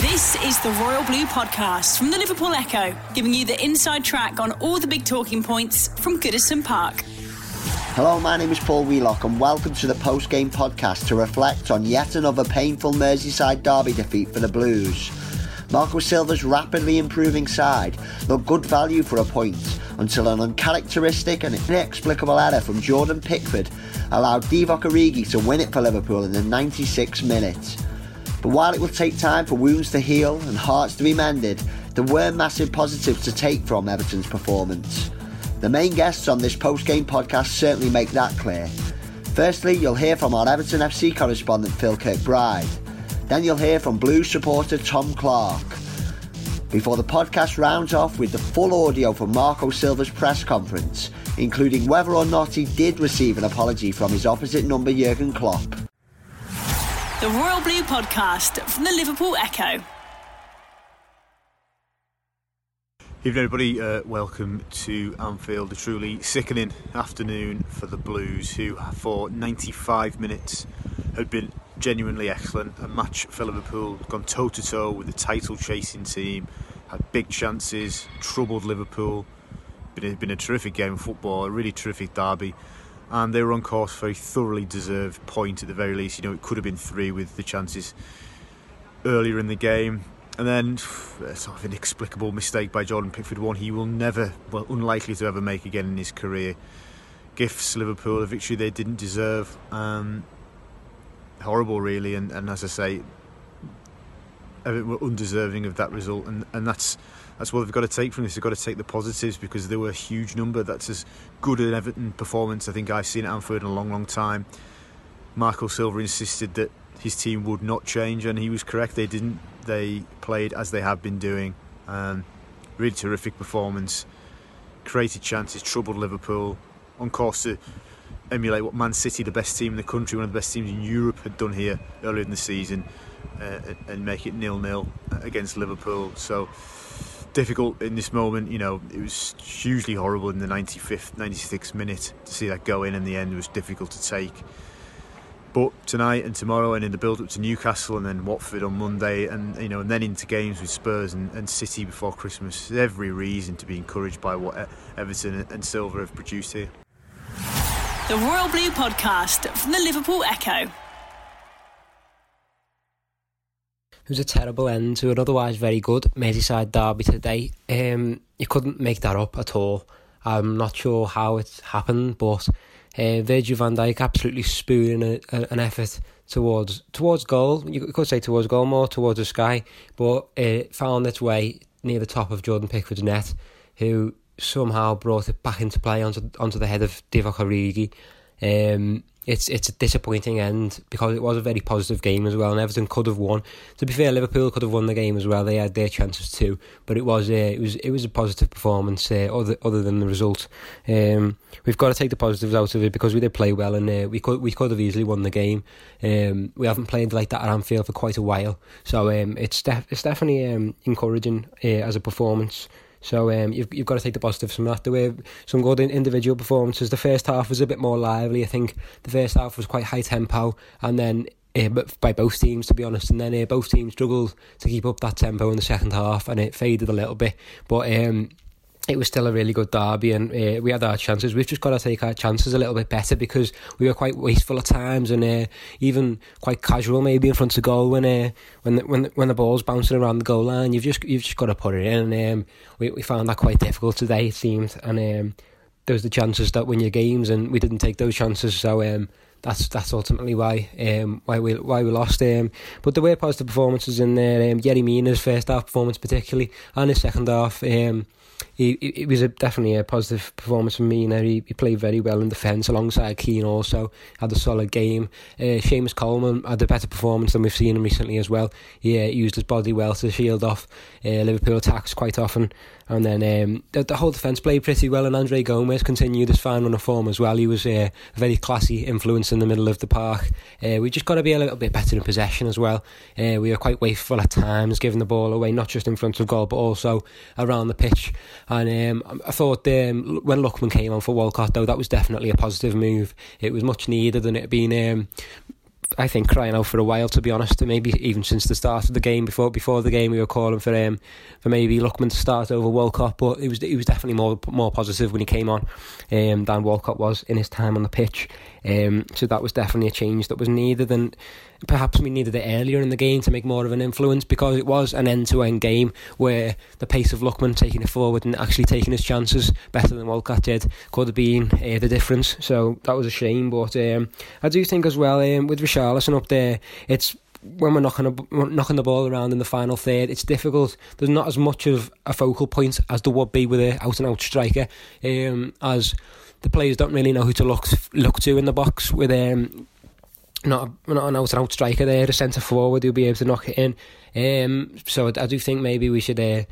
This is the Royal Blue Podcast from the Liverpool Echo, giving you the inside track on all the big talking points from Goodison Park. Hello, my name is Paul Wheelock, and welcome to the post game podcast to reflect on yet another painful Merseyside derby defeat for the Blues. Marco Silva's rapidly improving side looked good value for a point until an uncharacteristic and inexplicable error from Jordan Pickford allowed Divock Origi to win it for Liverpool in the 96th minute. But while it will take time for wounds to heal and hearts to be mended, there were massive positives to take from Everton's performance. The main guests on this post game podcast certainly make that clear. Firstly, you'll hear from our Everton FC correspondent Phil Kirkbride. Then you'll hear from Blues supporter Tom Clarke. Before the podcast rounds off with the full audio from Marco Silva's press conference, including whether or not he did receive an apology from his opposite number Jurgen Klopp. The Royal Blue Podcast from the Liverpool Echo. Evening, everybody. Uh, welcome to Anfield. A truly sickening afternoon for the Blues, who for 95 minutes had been genuinely excellent. A match for Liverpool, gone toe to toe with the title chasing team, had big chances, troubled Liverpool. Been been a terrific game of football, a really terrific derby. And they were on course for a thoroughly deserved point at the very least. You know, it could have been three with the chances earlier in the game and then sort of inexplicable mistake by Jordan Pickford, one he will never, well, unlikely to ever make again in his career. Gifts Liverpool a victory they didn't deserve. Um, horrible, really, and, and as I say, undeserving of that result, and, and that's that's what they've got to take from this. They've got to take the positives because there were a huge number. That's as good an Everton performance I think I've seen at Anfield in a long, long time. Marco Silva insisted that his team would not change, and he was correct. They didn't they played as they have been doing. Um, really terrific performance. Created chances, troubled Liverpool. On course to emulate what Man City, the best team in the country, one of the best teams in Europe, had done here earlier in the season, uh, and make it nil-nil against Liverpool. So difficult in this moment. You know, it was hugely horrible in the 95th, 96th minute to see that go in. In the end, was difficult to take. But tonight and tomorrow, and in the build up to Newcastle, and then Watford on Monday, and you know, and then into games with Spurs and, and City before Christmas. There's every reason to be encouraged by what Everton and Silva have produced here. The Royal Blue Podcast from the Liverpool Echo. It was a terrible end to an otherwise very good Merseyside derby today. Um, you couldn't make that up at all. I'm not sure how it happened, but uh, Virgil van Dijk absolutely spooning a, a, an effort towards towards goal. You could say towards goal, more towards the sky, but it found its way near the top of Jordan Pickford's net, who somehow brought it back into play onto onto the head of Divock Origi. Um, it's it's a disappointing end because it was a very positive game as well, and Everton could have won. To be fair, Liverpool could have won the game as well. They had their chances too, but it was uh, it was it was a positive performance uh, other other than the result. Um, we've got to take the positives out of it because we did play well, and uh, we could we could have easily won the game. Um, we haven't played like that at Anfield for quite a while, so um, it's def- it's definitely um, encouraging uh, as a performance. So um, you've you've got to take the positives from that. There were some good individual performances. The first half was a bit more lively. I think the first half was quite high tempo, and then uh, by both teams to be honest. And then uh, both teams struggled to keep up that tempo in the second half, and it faded a little bit. But um, it was still a really good derby and uh, we had our chances. We've just got to take our chances a little bit better because we were quite wasteful at times and uh, even quite casual maybe in front of goal when uh, when the, when the, when the ball's bouncing around the goal line. You've just you've just got to put it in. And um, we we found that quite difficult today. It seemed and um, there was the chances that win your games and we didn't take those chances. So. Um, that's that's ultimately why um, why we why we lost. Um, but there were positive performances in there. Um, Yerry Mina's first half performance particularly, and his second half. Um, he, it was a, definitely a positive performance from Mina. He, he played very well in defence alongside Keane also. Had a solid game. Uh, Seamus Coleman had a better performance than we've seen him recently as well. He uh, used his body well to shield off uh, Liverpool attacks quite often. And then um, the, the, whole defence played pretty well, and Andre Gomes continued his fine run of form as well. He was uh, a very classy influence in the middle of the park. Uh, we just got to be a little bit better in possession as well. Uh, we were quite wasteful at times, giving the ball away, not just in front of goal, but also around the pitch. And um, I thought um, when Lookman came on for Walcott, though, that was definitely a positive move. It was much needed, and it had been um, I think crying out for a while to be honest. Maybe even since the start of the game before before the game we were calling for um for maybe Lookman to start over Walcott, but it was it was definitely more more positive when he came on um, than Walcott was in his time on the pitch. Um, so that was definitely a change that was needed, and perhaps we needed it earlier in the game to make more of an influence because it was an end-to-end game where the pace of Lookman taking it forward and actually taking his chances better than Walcott did could have been uh, the difference. So that was a shame, but um, I do think as well um, with Richarlison up there, it's when we're knocking a, knocking the ball around in the final third, it's difficult. There's not as much of a focal point as there would be with an out and out striker, um, as the players don't really know who to look look to in the box with um, not not an out and out striker there, a centre forward who'll be able to knock it in. Um, so I, I do think maybe we should uh,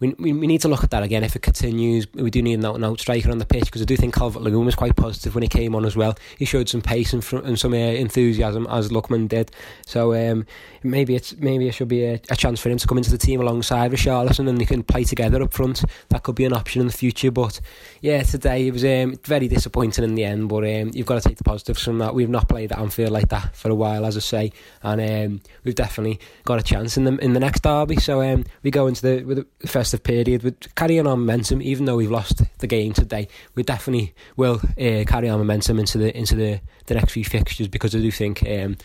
we, we, need to look at that again if it continues. We do need an out and out striker on the pitch because I do think Calvert Lewin was quite positive when he came on as well. He showed some pace and, and some uh, enthusiasm as Lookman did. So um, maybe it's maybe it should be a, a, chance for him to come into the team alongside Richarlison and they can play together up front. That could be an option in the future. But yeah, today it was um, very disappointing in the end. But um, you've got to take the positives from that. We've not played at Anfield like that for a while, as I say, and um, we've definitely got a chance in the in the next derby. So um, we go into the the first festive period. We're carrying on momentum, even though we've lost the game today. We definitely will uh, carry on momentum into the into the, the next few fixtures because I do think um,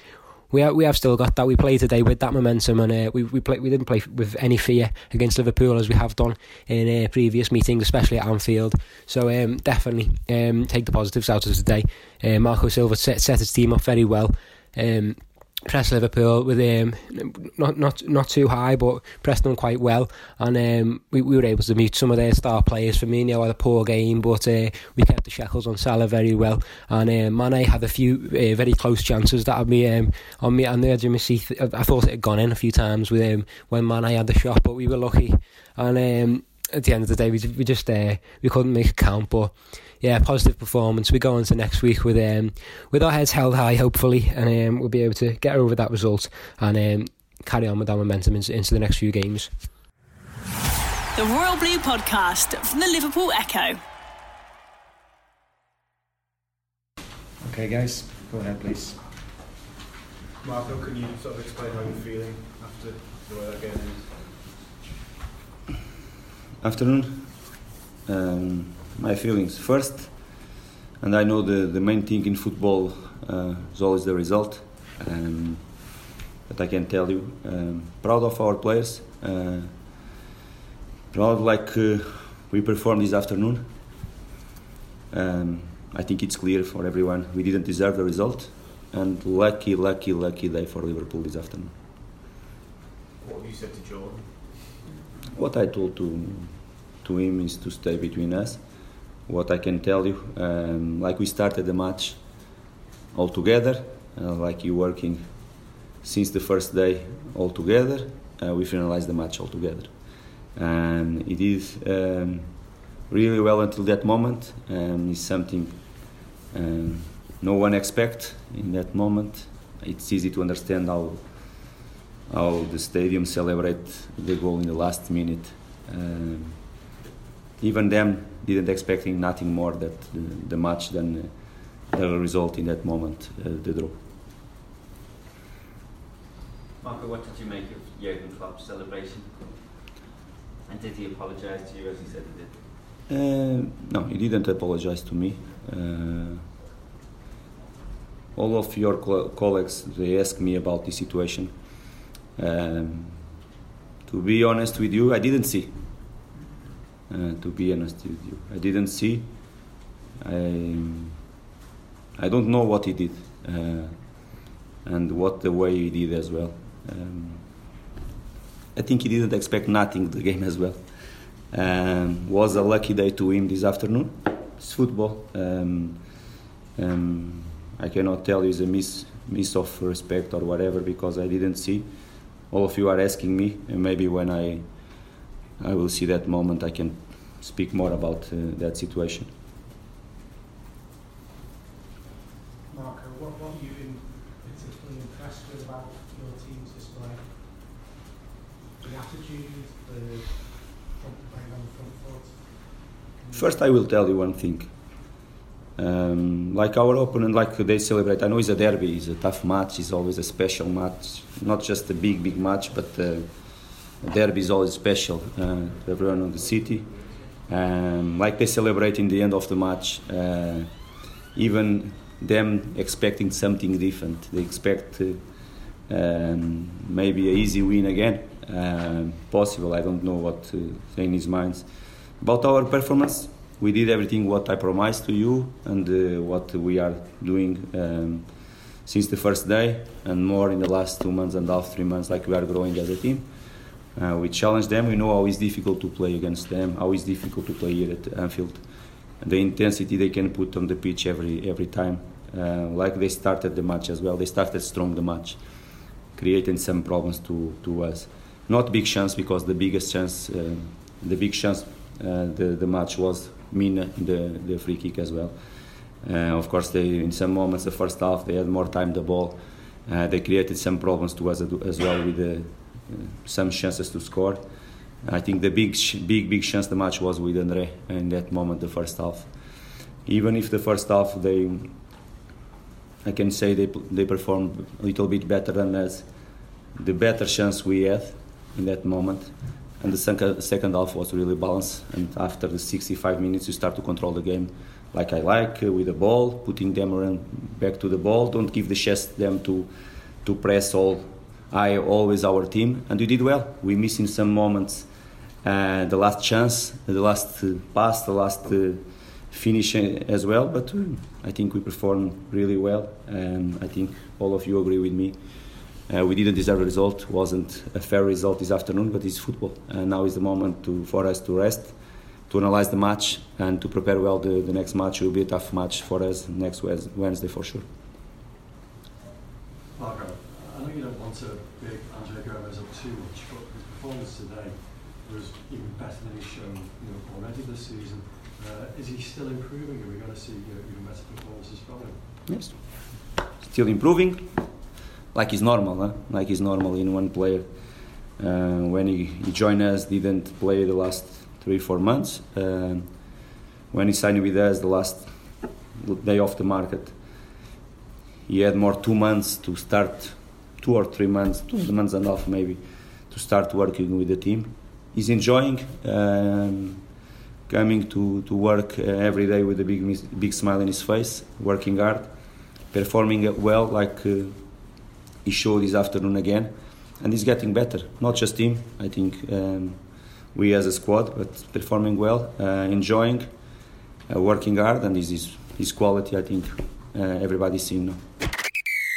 we have, we have still got that. We play today with that momentum, and uh, we we play, we didn't play with any fear against Liverpool as we have done in uh, previous meetings, especially at Anfield. So um, definitely um, take the positives out of today. Uh, Marco Silva set, set his team up very well. Um, press Liverpool with um, not not not too high, but pressed them quite well, and um, we, we were able to mute some of their star players. Firmino had a poor game, but uh, we kept the shackles on Salah very well, and uh, Mane had a few uh, very close chances that had me um, on me on the edge of my seat. I thought it had gone in a few times with um, when Mane had the shot, but we were lucky, and um, at the end of the day, we we just uh, we couldn't make it count, but yeah, positive performance. We go into next week with um, with our heads held high, hopefully, and um, we'll be able to get over that result and um, carry on with our momentum into, into the next few games. The Royal Blue Podcast from the Liverpool Echo. Okay, guys, go ahead, please. Marco, can you sort of explain how you're feeling after the way that game Afternoon. Um, my feelings first, and I know the, the main thing in football uh, is always the result. Um, but I can tell you, um, proud of our players, uh, proud like uh, we performed this afternoon. Um, I think it's clear for everyone we didn't deserve the result, and lucky, lucky, lucky day for Liverpool this afternoon. What have you said to Jordan? What I told to to him is to stay between us what I can tell you. Um, like we started the match all together, uh, like you working since the first day all together. Uh, we finalized the match all together, and it is um, really well until that moment. Um, it's something um, no one expect in that moment. It's easy to understand how how the stadium celebrate the goal in the last minute. Um, even them didn't expecting nothing more that the, the match than uh, the result in that moment, uh, the draw. Marco, what did you make of Jurgen Klopp's celebration? And did he apologise to you as he said he did? Uh, no, he didn't apologize to me. Uh, all of your co- colleagues they asked me about the situation. Um, to be honest with you, I didn't see uh, to be honest with you. I didn't see. I, I don't know what he did uh, and what the way he did as well. Um, I think he didn't expect nothing the game as well. Um, was a lucky day to him this afternoon. It's football. Um, um, I cannot tell you it's a miss, miss of respect or whatever because I didn't see. All of you are asking me, and maybe when I I will see that moment, I can speak more about uh, that situation. Marco, what, what are you in particularly impressed with about your team's display? The attitude, the playing on the front foot? First, I will tell you one thing. Um, like our opponent, like they celebrate. I know it's a derby, it's a tough match, it's always a special match. Not just a big, big match, but uh, derby is always special uh, to everyone in the city. Um, like they celebrate in the end of the match, uh, even them expecting something different. They expect uh, um, maybe a easy win again. Uh, possible. I don't know what uh, in his minds. About our performance, we did everything what I promised to you and uh, what we are doing um, since the first day and more in the last two months and a half, three months, like we are growing as a team. Uh, we challenge them. We know how it's difficult to play against them, how it's difficult to play here at Anfield. The intensity they can put on the pitch every every time, uh, like they started the match as well. They started strong the match, creating some problems to, to us. Not big chance because the biggest chance, uh, the big chance, uh, the the match was Mina the the free kick as well. Uh, of course, they in some moments the first half they had more time the ball. Uh, they created some problems to us as well with the some chances to score. I think the big, big, big chance the match was with Andre in that moment, the first half. Even if the first half they, I can say they they performed a little bit better than us. The better chance we had in that moment, and the second second half was really balanced. And after the 65 minutes, you start to control the game, like I like uh, with the ball, putting them around back to the ball. Don't give the chance them to to press all I always our team, and we did well. We missed in some moments uh, the last chance, the last uh, pass, the last uh, finish as well. But uh, I think we performed really well, and I think all of you agree with me. Uh, we didn't deserve a result. wasn't a fair result this afternoon, but it's football. And now is the moment to, for us to rest, to analyze the match, and to prepare well the, the next match. Will be a tough match for us next Wednesday for sure. Marco, I want to big Andre Gomes up too much, but his performance today was even better than he's shown you know, already this season. Uh, is he still improving? Are we going to see you know, even better performances from him? Yes. Still improving, like he's normal, huh? like he's normal in one player. Uh, when he, he joined us, didn't play the last three, four months. Uh, when he signed with us, the last day off the market, he had more two months to start two or three months, two months and a half maybe, to start working with the team. He's enjoying um, coming to, to work uh, every day with a big big smile on his face, working hard, performing well like uh, he showed this afternoon again, and he's getting better. Not just him, I think um, we as a squad, but performing well, uh, enjoying, uh, working hard, and this is his quality. I think uh, everybody's seeing.